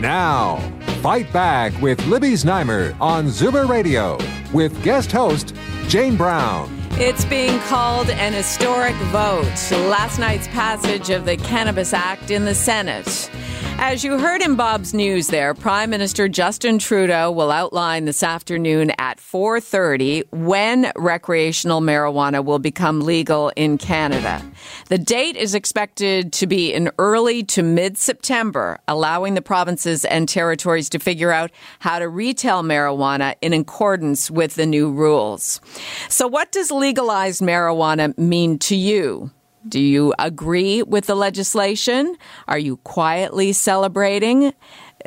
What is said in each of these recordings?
Now, Fight Back with Libby Znaimer on Zoomer Radio with guest host Jane Brown. It's being called an historic vote. Last night's passage of the Cannabis Act in the Senate. As you heard in Bob's news there, Prime Minister Justin Trudeau will outline this afternoon at 4:30 when recreational marijuana will become legal in Canada. The date is expected to be in early to mid-September, allowing the provinces and territories to figure out how to retail marijuana in accordance with the new rules. So what does legalized marijuana mean to you? Do you agree with the legislation? Are you quietly celebrating?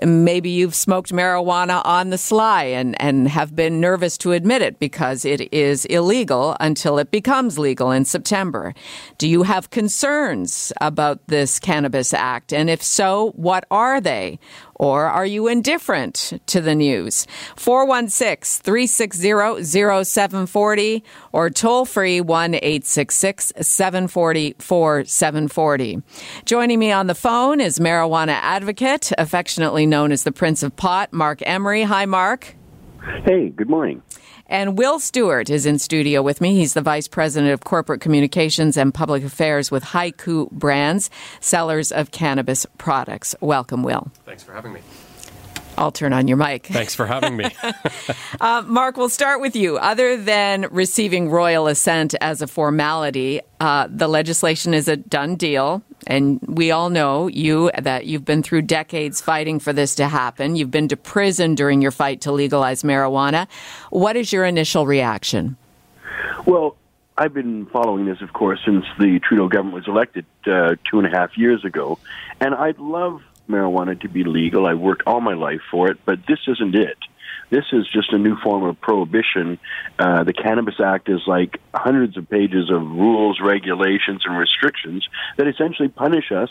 Maybe you've smoked marijuana on the sly and, and have been nervous to admit it because it is illegal until it becomes legal in September. Do you have concerns about this Cannabis Act? And if so, what are they? Or are you indifferent to the news? 416 360 0740 or toll free 1 866 740 4740. Joining me on the phone is marijuana advocate, affectionately known as the Prince of Pot, Marc Emery. Hi, Marc. Hey, good morning. And Will Stewart is in studio with me. He's the Vice President of Corporate Communications and Public Affairs with Hiku Brands, sellers of cannabis products. Welcome, Will. Thanks for having me. I'll turn on your mic. Thanks for having me. uh, Marc, we'll start with you. Other than receiving royal assent as a formality, uh, the legislation is a done deal. And we all know you that you've been through decades fighting for this to happen. You've been to prison during your fight to legalize marijuana. What is your initial reaction? Well, I've been following this, of course, since the Trudeau government was elected uh, two and a half years ago. And I'd love marijuana to be legal. I worked all my life for it, but this isn't it. This is just a new form of prohibition. Uh, the Cannabis Act is like hundreds of pages of rules, regulations, and restrictions that essentially punish us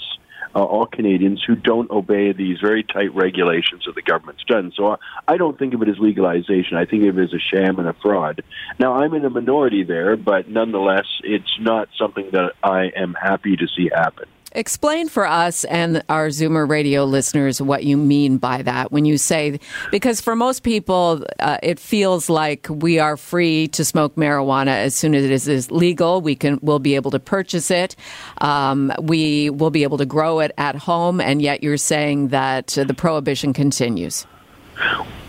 uh, all Canadians who don't obey these very tight regulations that the government's done. So I don't think of it as legalization. I think of it as a sham and a fraud. Now, I'm in a minority there, but nonetheless, it's not something that I am happy to see happen. Explain for us and our Zoomer radio listeners what you mean by that when you say, because for most people, uh, it feels like we are free to smoke marijuana as soon as it is, legal. We can, we'll be able to purchase it. Um, we will be able to grow it at home, and yet you're saying that uh, the prohibition continues.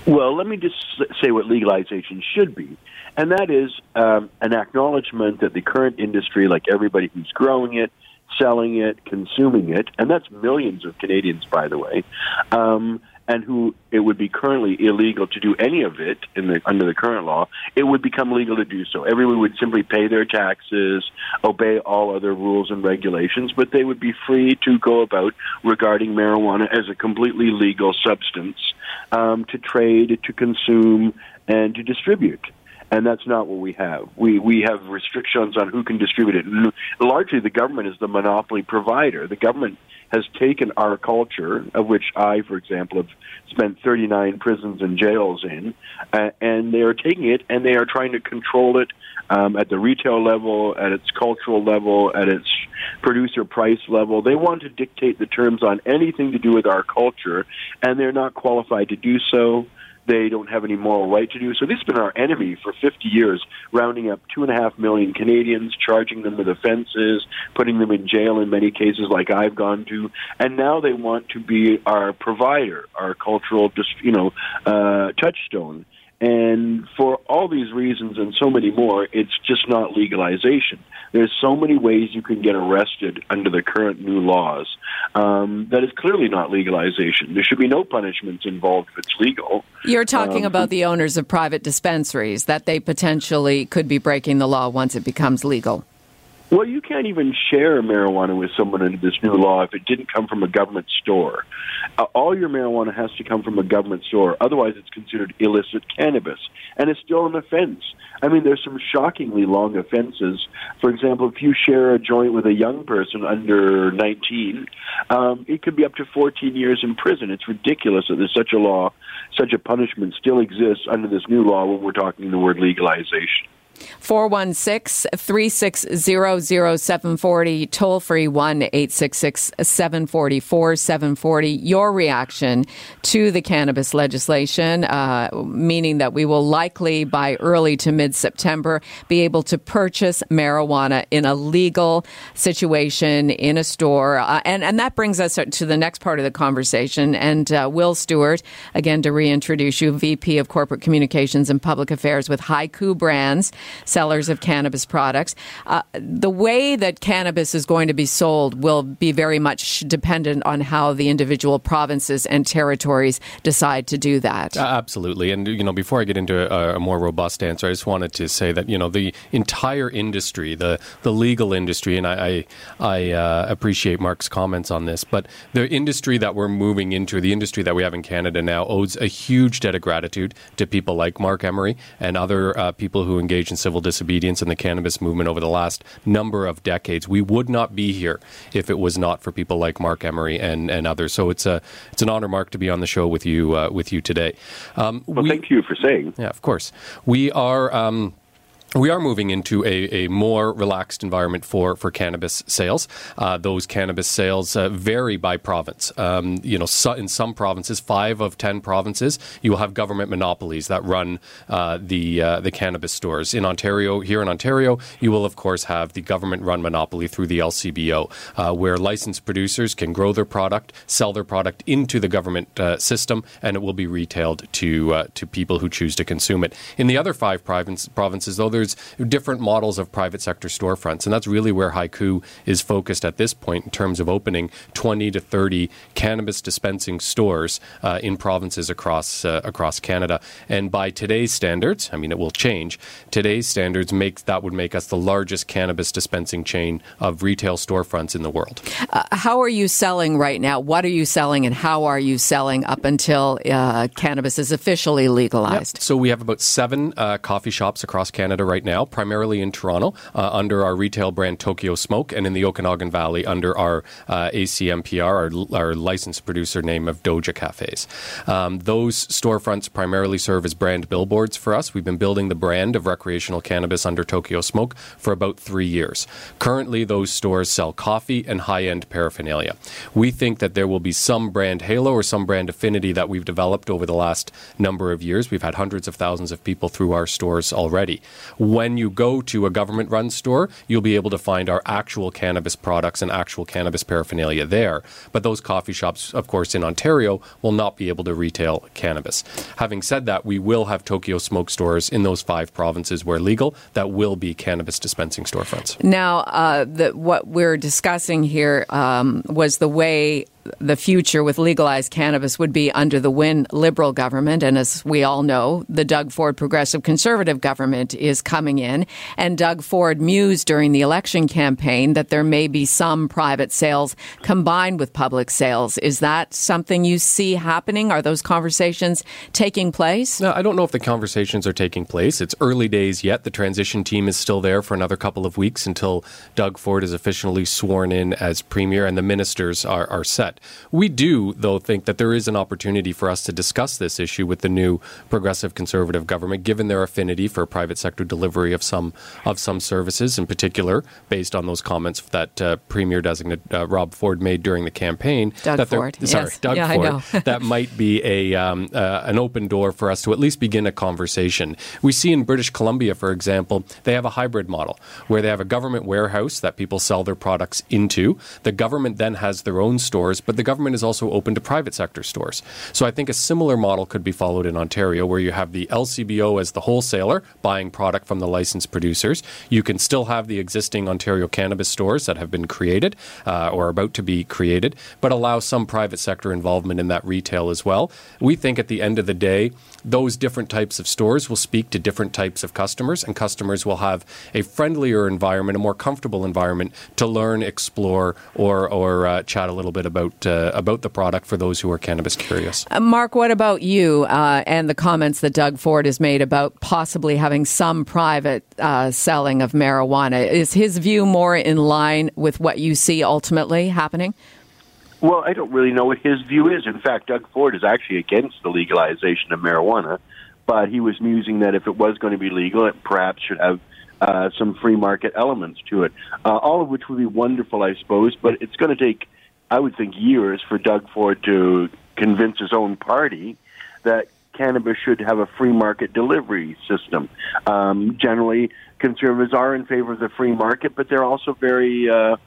Well, let me just say what legalization should be and that is um, an acknowledgement that the current industry, like everybody who's growing it, selling it, consuming it, and that's millions of Canadians, by the way, um, and who it would be currently illegal to do any of it in the, under the current law, it would become legal to do so. Everyone would simply pay their taxes, obey all other rules and regulations, but they would be free to go about regarding marijuana as a completely legal substance um, to trade, to consume, and to distribute and that's not what we have. We we have restrictions on who can distribute it. And Largely, the government is the monopoly provider. The government has taken our culture, of which I, for example, have spent 39 prisons and jails in, uh, and they are taking it and they are trying to control it um, at the retail level, at its cultural level, at its producer price level. They want to dictate the terms on anything to do with our culture, and they're not qualified to do so. They don't have any moral right to do so. This has been our enemy for 50 years, rounding up two and a half million Canadians, charging them with offenses, putting them in jail in many cases, like I've gone to, and now they want to be our provider, our cultural, you know, uh, touchstone. And for all these reasons and so many more, it's just not legalization. There's so many ways you can get arrested under the current new laws um, that is clearly not legalization. There should be no punishments involved if it's legal. You're talking um, about the owners of private dispensaries, that they potentially could be breaking the law once it becomes legal. Well, you can't even share marijuana with someone under this new law if it didn't come from a government store. Uh, all your marijuana has to come from a government store. Otherwise, it's considered illicit cannabis. And it's still an offense. I mean, there's some shockingly long offenses. For example, if you share a joint with a young person under 19, um, it could be up to 14 years in prison. It's ridiculous that there's such a law, such a punishment still exists under this new law when we're talking the word legalization. 416 360 0740, toll free 1 866 744 740. Your reaction to the cannabis legislation, uh, meaning that we will likely by early to mid September be able to purchase marijuana in a legal situation in a store. Uh, and, and that brings us to the next part of the conversation. And uh, Will Stewart, again, to reintroduce you, VP of Corporate Communications and Public Affairs with Hiku Brands sellers of cannabis products. Uh, the way that cannabis is going to be sold will be very much dependent on how the individual provinces and territories decide to do that. Uh, absolutely. And, you know, before I get into a, a, more robust answer, I just wanted to say that, you know, the entire industry, the, the legal industry, and I, I, I uh, appreciate Marc's comments on this, but the industry that we're moving into, the industry that we have in Canada now, owes a huge debt of gratitude to people like Marc Emery and other uh, people who engage in civil disobedience in the cannabis movement over the last number of decades. We would not be here if it was not for people like Marc Emery and, and others. So it's a it's an honor, Marc, to be on the show with you uh, with you today. Um, well, we, thank you for saying. Yeah, of course. We are. Um, we are moving into a, a more relaxed environment for, for cannabis sales. Uh, those cannabis sales uh, vary by province. Um, you know, so in some provinces, five of ten provinces, you will have government monopolies that run uh, the uh, the cannabis stores. In Ontario, here in Ontario, you will of course have the government-run monopoly through the LCBO, uh, where licensed producers can grow their product, sell their product into the government uh, system, and it will be retailed to to people who choose to consume it. In the other five province, provinces, though, there's different models of private sector storefronts. And that's really where Hiku is focused at this point in terms of opening 20 to 30 cannabis dispensing stores uh, in provinces across, uh, across Canada. And by today's standards, I mean, it will change, today's standards make that would make us the largest cannabis dispensing chain of retail storefronts in the world. Uh, how are you selling right now? What are you selling and how are you selling up until uh, cannabis is officially legalized? Yep. So we have about seven uh, coffee shops across Canada right now, primarily in Toronto, uh, under our retail brand Tokyo Smoke, and in the Okanagan Valley under our uh, ACMPR, our, our licensed producer name of Doja Cafes. Um, those storefronts primarily serve as brand billboards for us. We've been building the brand of recreational cannabis under Tokyo Smoke for about three years. Currently, those stores sell coffee and high end paraphernalia. We think that there will be some brand halo or some brand affinity that we've developed over the last number of years. We've had hundreds of thousands of people through our stores already when you go to a government run store, you'll be able to find our actual cannabis products and actual cannabis paraphernalia there. But those coffee shops, of course, in Ontario will not be able to retail cannabis. Having said that, we will have Tokyo Smoke stores in those five provinces where legal that will be cannabis dispensing storefronts. Now, uh, the, what we're discussing here um, was the way the future with legalized cannabis would be under the Wynne Liberal government. And as we all know, the Doug Ford Progressive Conservative government is coming in. And Doug Ford mused during the election campaign that there may be some private sales combined with public sales. Is that something you see happening? Are those conversations taking place? No, I don't know if the conversations are taking place. It's early days yet. The transition team is still there for another couple of weeks until Doug Ford is officially sworn in as premier and the ministers are, are set. We do, though, think that there is an opportunity for us to discuss this issue with the new progressive conservative government, given their affinity for private sector delivery of some of some services, in particular, based on those comments that uh, Premier designate uh, Rob Ford made during the campaign. Doug that Ford, sorry, yes. Doug yeah, Ford. that might be a um, uh, an open door for us to at least begin a conversation. We see in British Columbia, for example, they have a hybrid model where they have a government warehouse that people sell their products into. The government then has their own stores stores, but the government is also open to private sector stores. So I think a similar model could be followed in Ontario, where you have the LCBO as the wholesaler buying product from the licensed producers. You can still have the existing Ontario cannabis stores that have been created uh, or about to be created, but allow some private sector involvement in that retail as well. We think at the end of the day, those different types of stores will speak to different types of customers, and customers will have a friendlier environment, a more comfortable environment to learn, explore, or or uh, chat a little bit about uh, about the product for those who are cannabis curious. Uh, Marc, what about you uh, and the comments that Doug Ford has made about possibly having some private uh, selling of marijuana? Is his view more in line with what you see ultimately happening? Well, I don't really know what his view is. In fact, Doug Ford is actually against the legalization of marijuana, but he was musing that if it was going to be legal, it perhaps should have uh, some free market elements to it. Uh, all of which would be wonderful, I suppose, but it's going to take, I would think, years for Doug Ford to convince his own party that cannabis should have a free market delivery system. Um, generally, conservatives are in favor of the free market, but they're also very uh,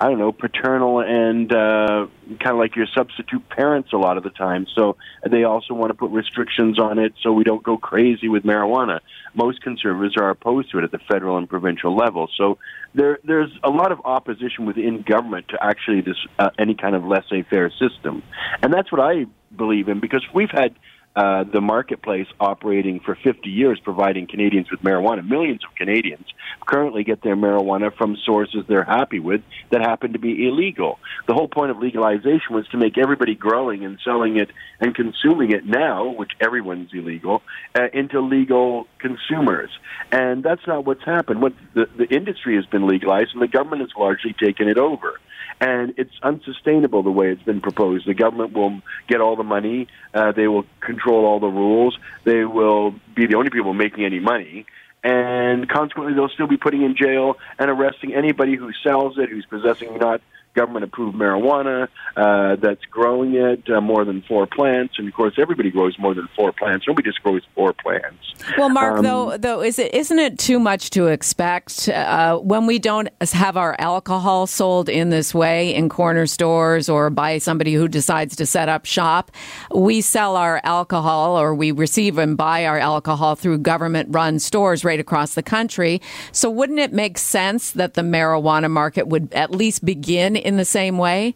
I don't know, paternal and uh, kind of like your substitute parents a lot of the time. So they also want to put restrictions on it so we don't go crazy with marijuana. Most conservatives are opposed to it at the federal and provincial level. So there, there's a lot of opposition within government to actually this uh, any kind of laissez-faire system, and that's what I believe in because we've had uh, the marketplace operating for 50 years, providing Canadians with marijuana. Millions of Canadians currently get their marijuana from sources they're happy with that happen to be illegal. The whole point of legalization was to make everybody growing and selling it and consuming it now, which everyone's illegal, uh, into legal consumers. And that's not what's happened. What the, the industry has been legalized, and the government has largely taken it over and it's unsustainable the way it's been proposed. The government will get all the money, uh, they will control all the rules, they will be the only people making any money, and consequently, they'll still be putting in jail and arresting anybody who sells it, who's possessing not government approved marijuana uh, that's growing it, uh, more than four plants. And of course, everybody grows more than four plants. Nobody just grows four plants. Well, Marc, um, though, though, is it isn't it too much to expect uh, when we don't have our alcohol sold in this way in corner stores or by somebody who decides to set up shop? We sell our alcohol or we receive and buy our alcohol through government run stores right across the country. So, wouldn't it make sense that the marijuana market would at least begin in the same way?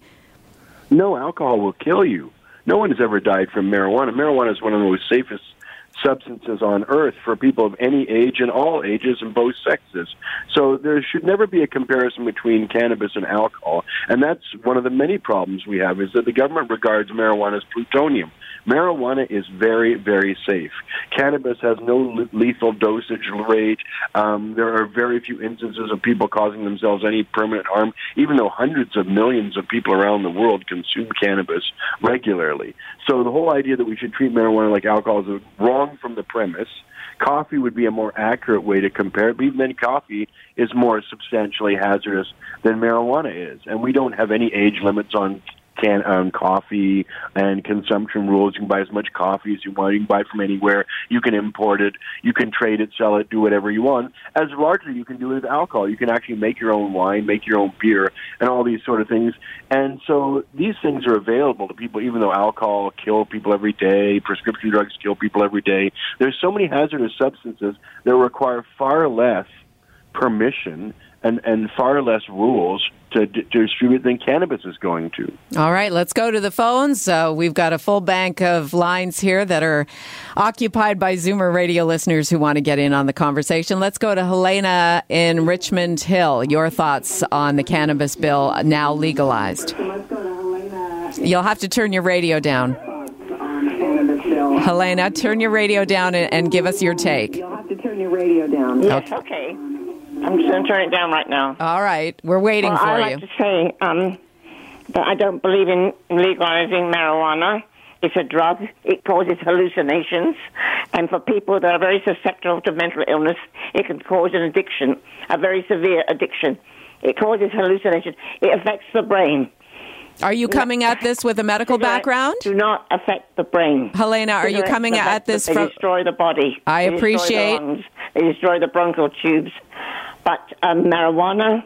No, alcohol will kill you. No one has ever died from marijuana. Marijuana is one of the most safest substances on earth for people of any age and all ages and both sexes. So there should never be a comparison between cannabis and alcohol. And that's one of the many problems we have is that the government regards marijuana as plutonium. Marijuana is very, very safe. Cannabis has no lethal dosage rate. Um, there are very few instances of people causing themselves any permanent harm, even though hundreds of millions of people around the world consume cannabis regularly. So the whole idea that we should treat marijuana like alcohol is wrong from the premise. Coffee would be a more accurate way to compare it, but even then, coffee is more substantially hazardous than marijuana is. And we don't have any age limits on can um, coffee and consumption rules. You can buy as much coffee as you want. You can buy from anywhere. You can import it. You can trade it, sell it, do whatever you want. As largely you can do with alcohol. You can actually make your own wine, make your own beer, and all these sort of things. And so these things are available to people, even though alcohol kill people every day, prescription drugs kill people every day. There's so many hazardous substances that require far less permission and, and far less rules to, to, distribute than cannabis is going to. All right, let's go to the phones. Uh, we've got a full bank of lines here that are occupied by Zoomer radio listeners who want to get in on the conversation. Let's go to Helena in Richmond Hill. Your thoughts on the cannabis bill now legalized? You'll have to turn your radio down. Helena, turn your radio down and, and give us your take. You'll have to turn your radio down. Yes, okay. I'm just going to turn it down right now. All right, we're waiting well, for I you. like to say um, that I don't believe in legalizing marijuana. It's a drug. It causes hallucinations, and for people that are very susceptible to mental illness, it can cause an addiction, a very severe addiction. It causes hallucinations. It affects the brain. Are you coming at this with a medical Cigarettes background? Do not affect the brain. Helena, are you coming at the- this They from? destroy the body. I They destroy the appreciate- lungs. They destroy the bronchial tubes. But um, marijuana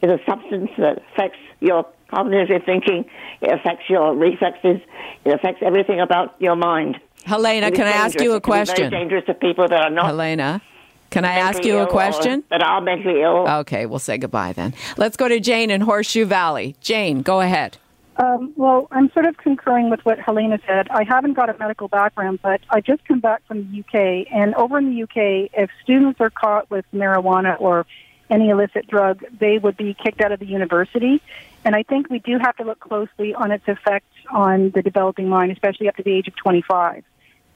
is a substance that affects your cognitive thinking. It affects your reflexes. It affects everything about your mind. Helena, can I ask you a can be very question? dangerous to people that are not Helena, can I ask you a question? That are mentally ill. Okay, we'll say goodbye then. Let's go to Jane in Horseshoe Valley. Jane, go ahead. Um, well, I'm sort of concurring with what Helena said. I haven't got a medical background, but I just come back from the UK, and over in the UK, if students are caught with marijuana or any illicit drug, they would be kicked out of the university. And I think we do have to look closely on its effects on the developing mind, especially up to the age of 25.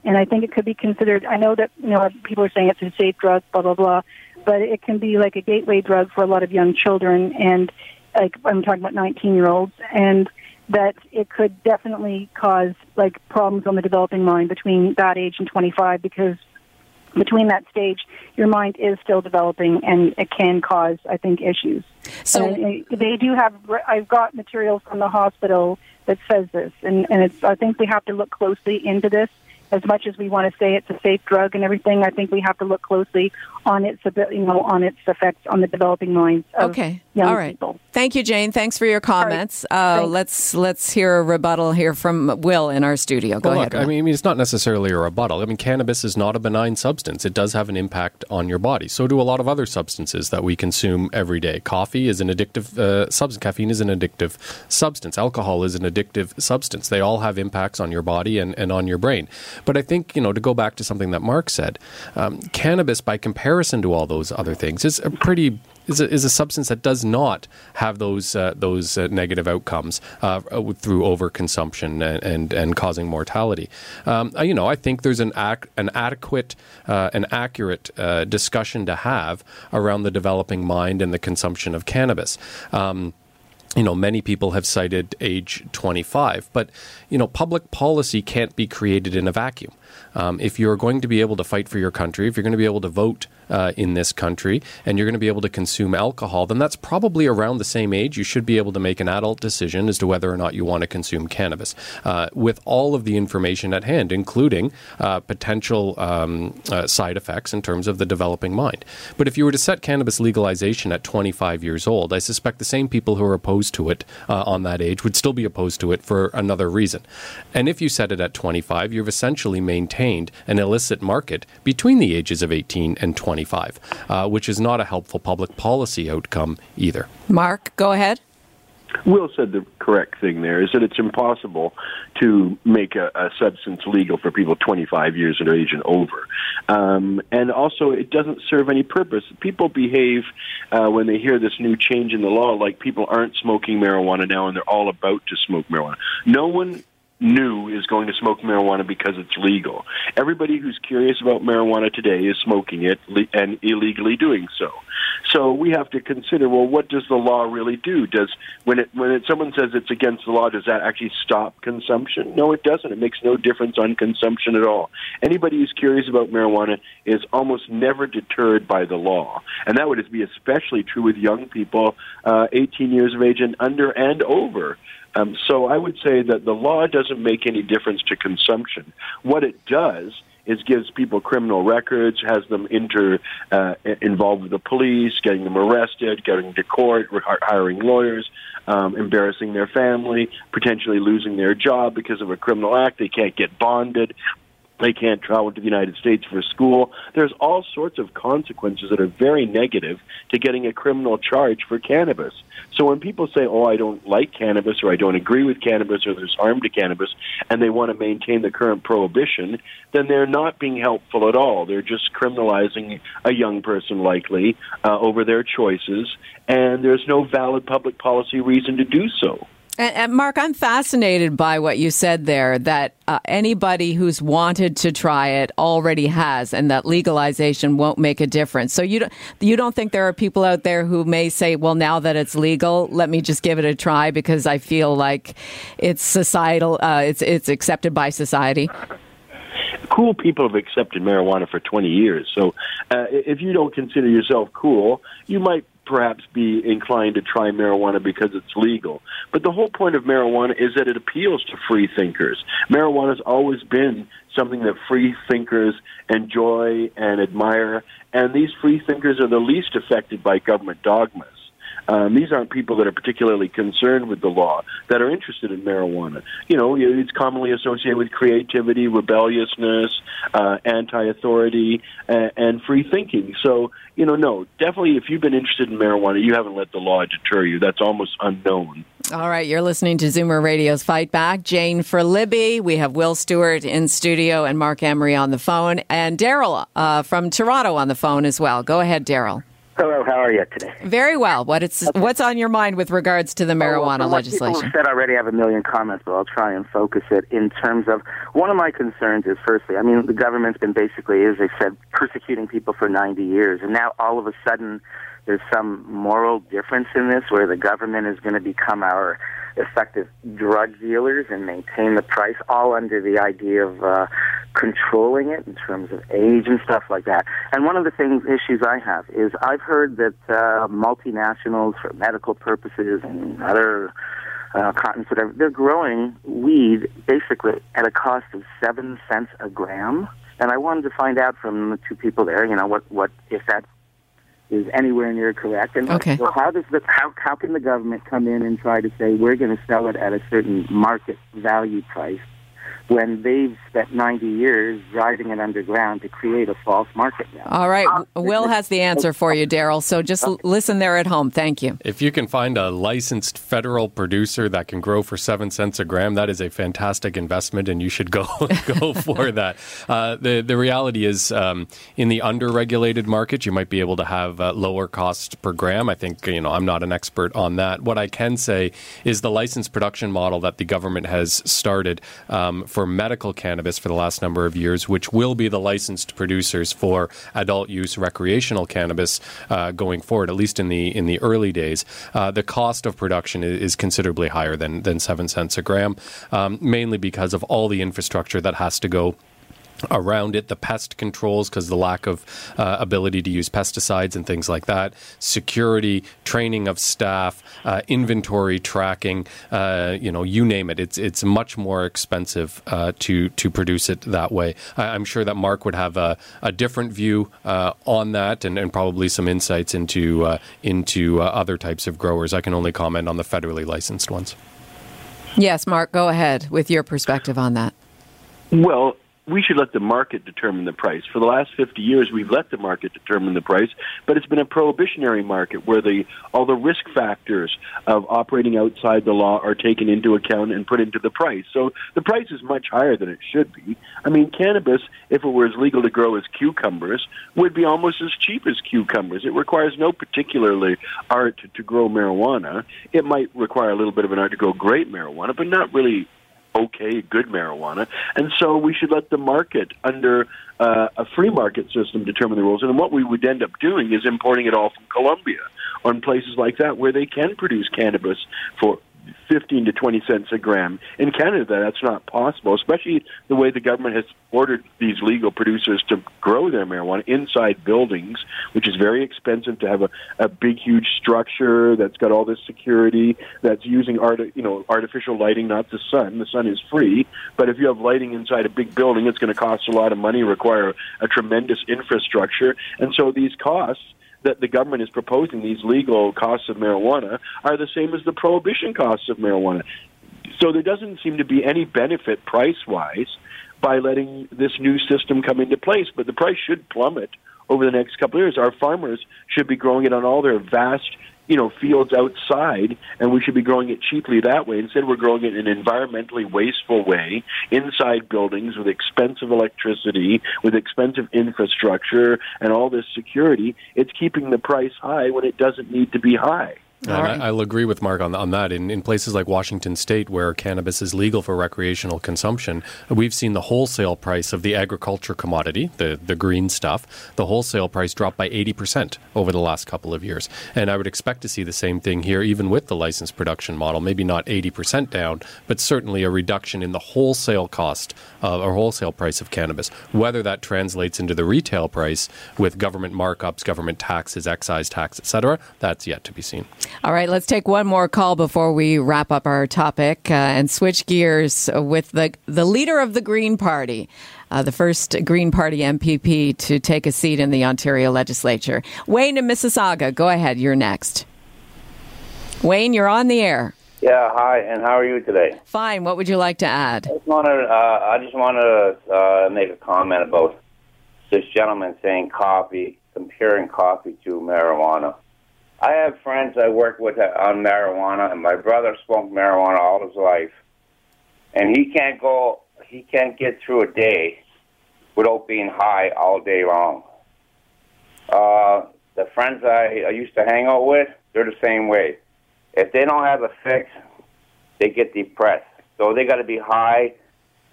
And I think it could be considered. I know that you know people are saying it's a safe drug, blah blah blah, but it can be like a gateway drug for a lot of young children, and like I'm talking about 19 year olds, and that it could definitely cause like problems on the developing mind between that age and 25 because between that stage your mind is still developing and it can cause i think issues So- and they do have i've got material from the hospital that says this and and it's i think we have to look closely into this as much as we want to say it's a safe drug and everything i think we have to look closely on its you know on its effects on the developing minds of Okay. Young All right. people Thank you, Jane. Thanks for your comments. Uh, let's let's hear a rebuttal here from Will in our studio. Go Well, ahead. look, I mean, I mean, it's not necessarily a rebuttal. I mean, cannabis is not a benign substance. It does have an impact on your body. So do a lot of other substances that we consume every day. Coffee is an addictive uh, substance. Caffeine is an addictive substance. Alcohol is an addictive substance. They all have impacts on your body and, and on your brain. But I think, you know, to go back to something that Marc said, um, cannabis, by comparison to all those other things, is a pretty is a, is a substance that does not have those uh, those uh, negative outcomes uh, uh, through overconsumption and, and and causing mortality. Um, you know, I think there's an ac- an adequate, uh, an accurate uh, discussion to have around the developing mind and the consumption of cannabis. Um, you know, many people have cited age 25, but, you know, public policy can't be created in a vacuum. Um, if you're going to be able to fight for your country, if you're going to be able to vote uh, in this country, and you're going to be able to consume alcohol, then that's probably around the same age. You should be able to make an adult decision as to whether or not you want to consume cannabis uh, with all of the information at hand, including uh, potential um, uh, side effects in terms of the developing mind. But if you were to set cannabis legalization at 25 years old, I suspect the same people who are opposed to it uh, on that age would still be opposed to it for another reason. And if you set it at 25, you've essentially maintained an illicit market between the ages of 18 and 25, uh, which is not a helpful public policy outcome either. Marc, go ahead. Will said the correct thing there is that it's impossible to make a, a substance legal for people 25 years of age and over. Um, and also, it doesn't serve any purpose. People behave uh, when they hear this new change in the law like people aren't smoking marijuana now and they're all about to smoke marijuana. No one new is going to smoke marijuana because it's legal. Everybody who's curious about marijuana today is smoking it and illegally doing so. So we have to consider well what does the law really do? Does when it when it, someone says it's against the law does that actually stop consumption? No, it doesn't. It makes no difference on consumption at all. Anybody who's curious about marijuana is almost never deterred by the law. And that would be especially true with young people uh 18 years of age and under and over. Um, so I would say that the law doesn't make any difference to consumption. What it does is gives people criminal records, has them inter uh, involved with the police, getting them arrested, getting to court, hiring lawyers, um, embarrassing their family, potentially losing their job because of a criminal act. They can't get bonded. They can't travel to the United States for school. There's all sorts of consequences that are very negative to getting a criminal charge for cannabis. So when people say, "Oh, I don't like cannabis," or "I don't agree with cannabis," or "There's harm to cannabis," and they want to maintain the current prohibition, then they're not being helpful at all. They're just criminalizing a young person, likely, uh, over their choices, and there's no valid public policy reason to do so. And, and Marc, I'm fascinated by what you said there that uh, anybody who's wanted to try it already has, and that legalization won't make a difference. So you don't, you don't think there are people out there who may say, "Well, now that it's legal, let me just give it a try because I feel like it's societal, uh, it's it's accepted by society." cool people have accepted marijuana for 20 years. So uh, if you don't consider yourself cool, you might perhaps be inclined to try marijuana because it's legal. But the whole point of marijuana is that it appeals to free thinkers. Marijuana has always been something that free thinkers enjoy and admire, and these free thinkers are the least affected by government dogmas. Um, these aren't people that are particularly concerned with the law that are interested in marijuana. You know, it's commonly associated with creativity, rebelliousness, uh, anti-authority, uh, and free thinking. So, you know, no, definitely, if you've been interested in marijuana, you haven't let the law deter you. That's almost unknown. All right, you're listening to Zoomer Radio's Fight Back. Jane for Libby. We have Will Stewart in studio and Marc Emery on the phone, and Daryl uh, from Toronto on the phone as well. Go ahead, Daryl. Hello, how are you today? Very well. What it's okay. what's on your mind with regards to the marijuana oh, well, legislation? People said I already have a million comments, but I'll try and focus it in terms of one of my concerns is firstly, I mean, the government's been basically, as they said, persecuting people for 90 years, and now all of a sudden there's some moral difference in this where the government is going to become our effective drug dealers and maintain the price, all under the idea of uh, controlling it in terms of age and stuff like that. And one of the things issues I have is I've heard that uh, multinationals for medical purposes and other uh, cottons, whatever, they're growing weed basically at a cost of seven cents a gram. And I wanted to find out from the two people there, you know, what, what if that's is anywhere near correct. And okay. so how does the how how can the government come in and try to say we're going to sell it at a certain market value price when they've spent 90 years driving it underground to create a false market. Now. All right. Will has the answer for you, Daryl. So just okay. listen there at home. Thank you. If you can find a licensed federal producer that can grow for seven cents a gram, that is a fantastic investment, and you should go go for that. Uh, the the reality is, um, in the underregulated market, you might be able to have uh, lower cost per gram. I think you know I'm not an expert on that. What I can say is the licensed production model that the government has started. Um, for medical cannabis for the last number of years, which will be the licensed producers for adult use recreational cannabis uh, going forward, at least in the in the early days. Uh, the cost of production is, considerably higher than than seven cents a gram, um, mainly because of all the infrastructure that has to go around it, the pest controls because the lack of uh, ability to use pesticides and things like that, security, training of staff, uh, inventory tracking, uh, you know, you name it. It's it's much more expensive uh, to to produce it that way. I, am sure that Marc would have a, a different view uh, on that and, and, probably some insights into uh, into other types of growers. I can only comment on the federally licensed ones. Yes, Marc, go ahead with your perspective on that. Well, we should let the market determine the price. For the last 50 years, we've let the market determine the price, but it's been a prohibitionary market where the all the risk factors of operating outside the law are taken into account and put into the price. So the price is much higher than it should be. I mean, cannabis, if it were as legal to grow as cucumbers, would be almost as cheap as cucumbers. It requires no particularly art to grow marijuana. It might require a little bit of an art to grow great marijuana, but not really okay, good marijuana. And so we should let the market, under uh, a free market system, determine the rules. And what we would end up doing is importing it all from Colombia on places like that where they can produce cannabis for 15 to 20 cents a gram. In Canada, that's not possible, especially the way the government has ordered these legal producers to grow their marijuana inside buildings, which is very expensive to have a, a big, huge structure that's got all this security, that's using art, you know, artificial lighting, not the sun. The sun is free, but if you have lighting inside a big building, it's going to cost a lot of money, require a tremendous infrastructure, and so these costs that the government is proposing, these legal costs of marijuana, are the same as the prohibition costs of marijuana. So there doesn't seem to be any benefit price wise by letting this new system come into place, but the price should plummet over the next couple of years. Our farmers should be growing it on all their vast you know fields outside and we should be growing it cheaply that way. Instead we're growing it in an environmentally wasteful way inside buildings with expensive electricity with expensive infrastructure and all this security. It's keeping the price high when it doesn't need to be high Right. I, will agree with Marc on, on that. In, in places like Washington State, where cannabis is legal for recreational consumption, we've seen the wholesale price of the agriculture commodity, the, the green stuff, the wholesale price drop by 80% over the last couple of years. And I would expect to see the same thing here, even with the licensed production model. Maybe not 80% down, but certainly a reduction in the wholesale cost uh, or wholesale price of cannabis. Whether that translates into the retail price with government markups, government taxes, excise tax, etc., that's yet to be seen. All right, let's take one more call before we wrap up our topic uh, and switch gears with the the leader of the Green Party, uh, the first Green Party MPP to take a seat in the Ontario legislature. Wayne in Mississauga, go ahead. You're next. Wayne, you're on the air. Yeah, hi, and how are you today? Fine. What would you like to add? I just want to, uh, I just want to uh, make a comment about this gentleman saying coffee, comparing coffee to marijuana. I have friends I work with on marijuana, and my brother smoked marijuana all his life, and he can't go, he can't get through a day without being high all day long. Uh, the friends I, I used to hang out with, they're the same way. If they don't have a fix, they get depressed. So they got to be high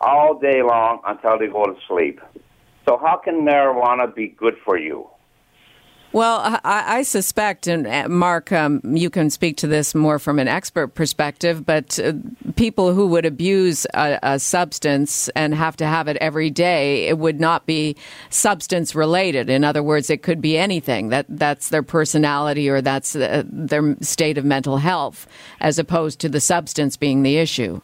all day long until they go to sleep. So how can marijuana be good for you? Well, I, I suspect, and uh, Marc, um, you can speak to this more from an expert perspective, but uh, people who would abuse a, a, substance and have to have it every day, it would not be substance related. In other words, it could be anything. That that's their personality or that's uh, their state of mental health, as opposed to the substance being the issue.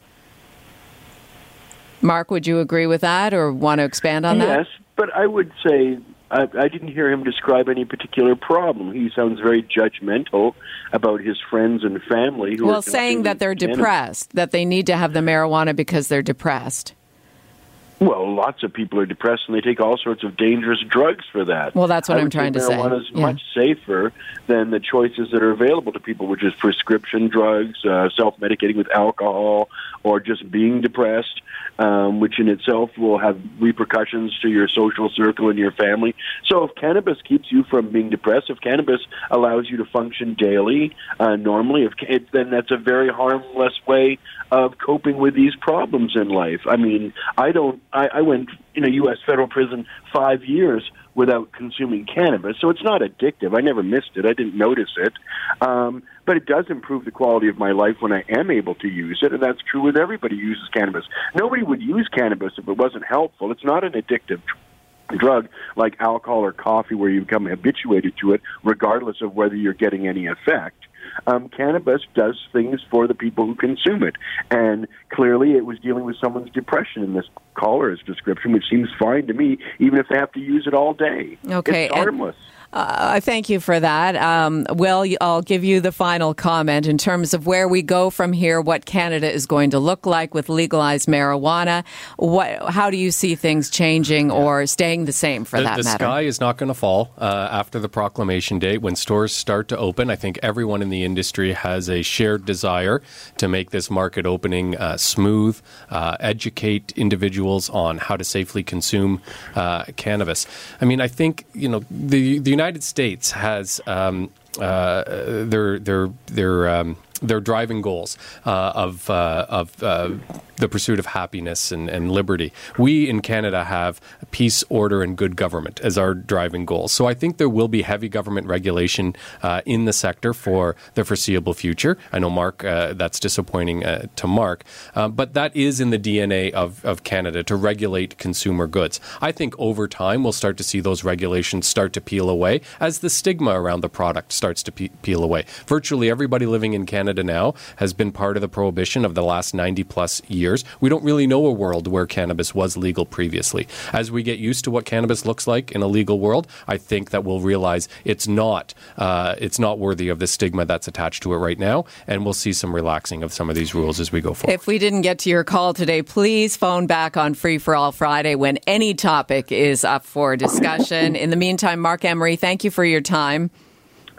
Marc, would you agree with that, or want to expand on that? Yes, but I would say I, I didn't hear him describe any particular problem. He sounds very judgmental about his friends and family. Who well, saying that they're depressed, that they need to have the marijuana because they're depressed. Well, lots of people are depressed and they take all sorts of dangerous drugs for that. Well, that's what I am trying to say. Marijuana is yeah. much safer than the choices that are available to people, which is prescription drugs, uh, self-medicating with alcohol, or just being depressed um, which in itself will have repercussions to your social circle and your family. So if cannabis keeps you from being depressed, if cannabis allows you to function daily, uh, normally, if it, then that's a very harmless way of coping with these problems in life. I mean, I don't. I, I went in a U.S. federal prison five years without consuming cannabis. So it's not addictive. I never missed it. I didn't notice it. Um, but it does improve the quality of my life when I am able to use it, and that's true with everybody who uses cannabis. Nobody would use cannabis if it wasn't helpful. It's not an addictive drug like alcohol or coffee where you become habituated to it regardless of whether you're getting any effect um, cannabis does things for the people who consume it. And clearly, it was dealing with someone's depression in this caller's description, which seems fine to me, even if they have to use it all day. Okay. It's harmless. And- uh, thank you for that. Um, well, I'll give you the final comment in terms of where we go from here, what Canada is going to look like with legalized marijuana. What, how do you see things changing or staying the same for the, that the matter? The sky is not going to fall uh, after the proclamation date. When stores start to open, I think everyone in the industry has a shared desire to make this market opening uh, smooth, uh, educate individuals on how to safely consume uh, cannabis. I mean, I think, you know, the, the United States has um, uh, their their their um, their driving goals uh, of uh, of uh, the pursuit of happiness and, and, liberty. We in Canada have peace, order, and good government as our driving goals. So I think there will be heavy government regulation uh, in the sector for the foreseeable future. I know, Marc, uh, that's disappointing uh, to Marc, but that is in the DNA of, of Canada to regulate consumer goods. I think over time we'll start to see those regulations start to peel away as the stigma around the product starts to pe- peel away. Virtually everybody living in Canada Canada now has been part of the prohibition of the last 90 plus years. We don't really know a world where cannabis was legal previously. As we get used to what cannabis looks like in a legal world, I think that we'll realize it's not uh, it's not worthy of the stigma that's attached to it right now, and we'll see some relaxing of some of these rules as we go forward. If we didn't get to your call today, please phone back on Free for All Friday when any topic is up for discussion. In the meantime, Marc Emery, thank you for your time.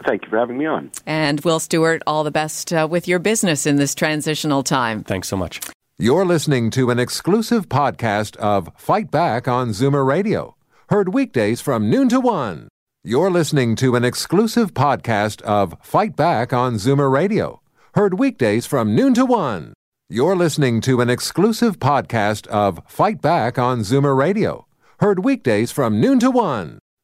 Thank you for having me on. And Will Stewart, all the best uh, with your business in this transitional time. Thanks so much. You're listening to an exclusive podcast of Fight Back on Zoomer Radio, heard weekdays from noon to one. You're listening to an exclusive podcast of Fight Back on Zoomer Radio, heard weekdays from noon to one. You're listening to an exclusive podcast of Fight Back on Zoomer Radio, heard weekdays from noon to one.